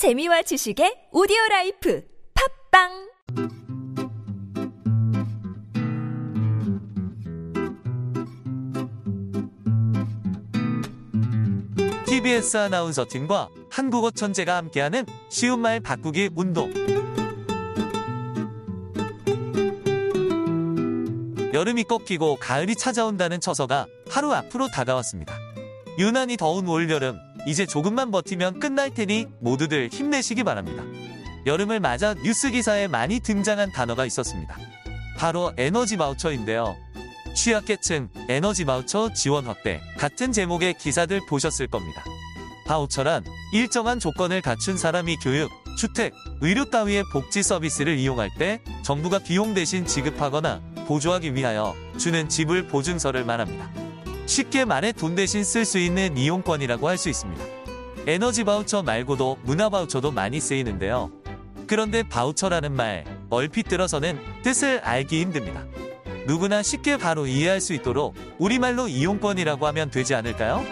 재미와 지식의 오디오 라이프 팟빵 TBS 아나운서 팀과 한국어 천재가 함께하는 쉬운 말 바꾸기 운동. 여름이 꺾이고 가을이 찾아온다는 처서가 하루 앞으로 다가왔습니다. 유난히 더운 올여름, 이제 조금만 버티면 끝날 테니 모두들 힘내시기 바랍니다. 여름을 맞아 뉴스 기사에 많이 등장한 단어가 있었습니다. 바로 에너지 바우처인데요. 취약계층 에너지 바우처 지원 확대 같은 제목의 기사들 보셨을 겁니다. 바우처란 일정한 조건을 갖춘 사람이 교육, 주택, 의료 따위의 복지 서비스를 이용할 때 정부가 비용 대신 지급하거나 보조하기 위하여 주는 지불 보증서를 말합니다. 쉽게 말해 돈 대신 쓸 수 있는 이용권이라고 할 수 있습니다. 에너지 바우처 말고도 문화 바우처도 많이 쓰이는데요. 그런데 바우처라는 말 얼핏 들어서는 뜻을 알기 힘듭니다. 누구나 쉽게 바로 이해할 수 있도록 우리말로 이용권이라고 하면 되지 않을까요?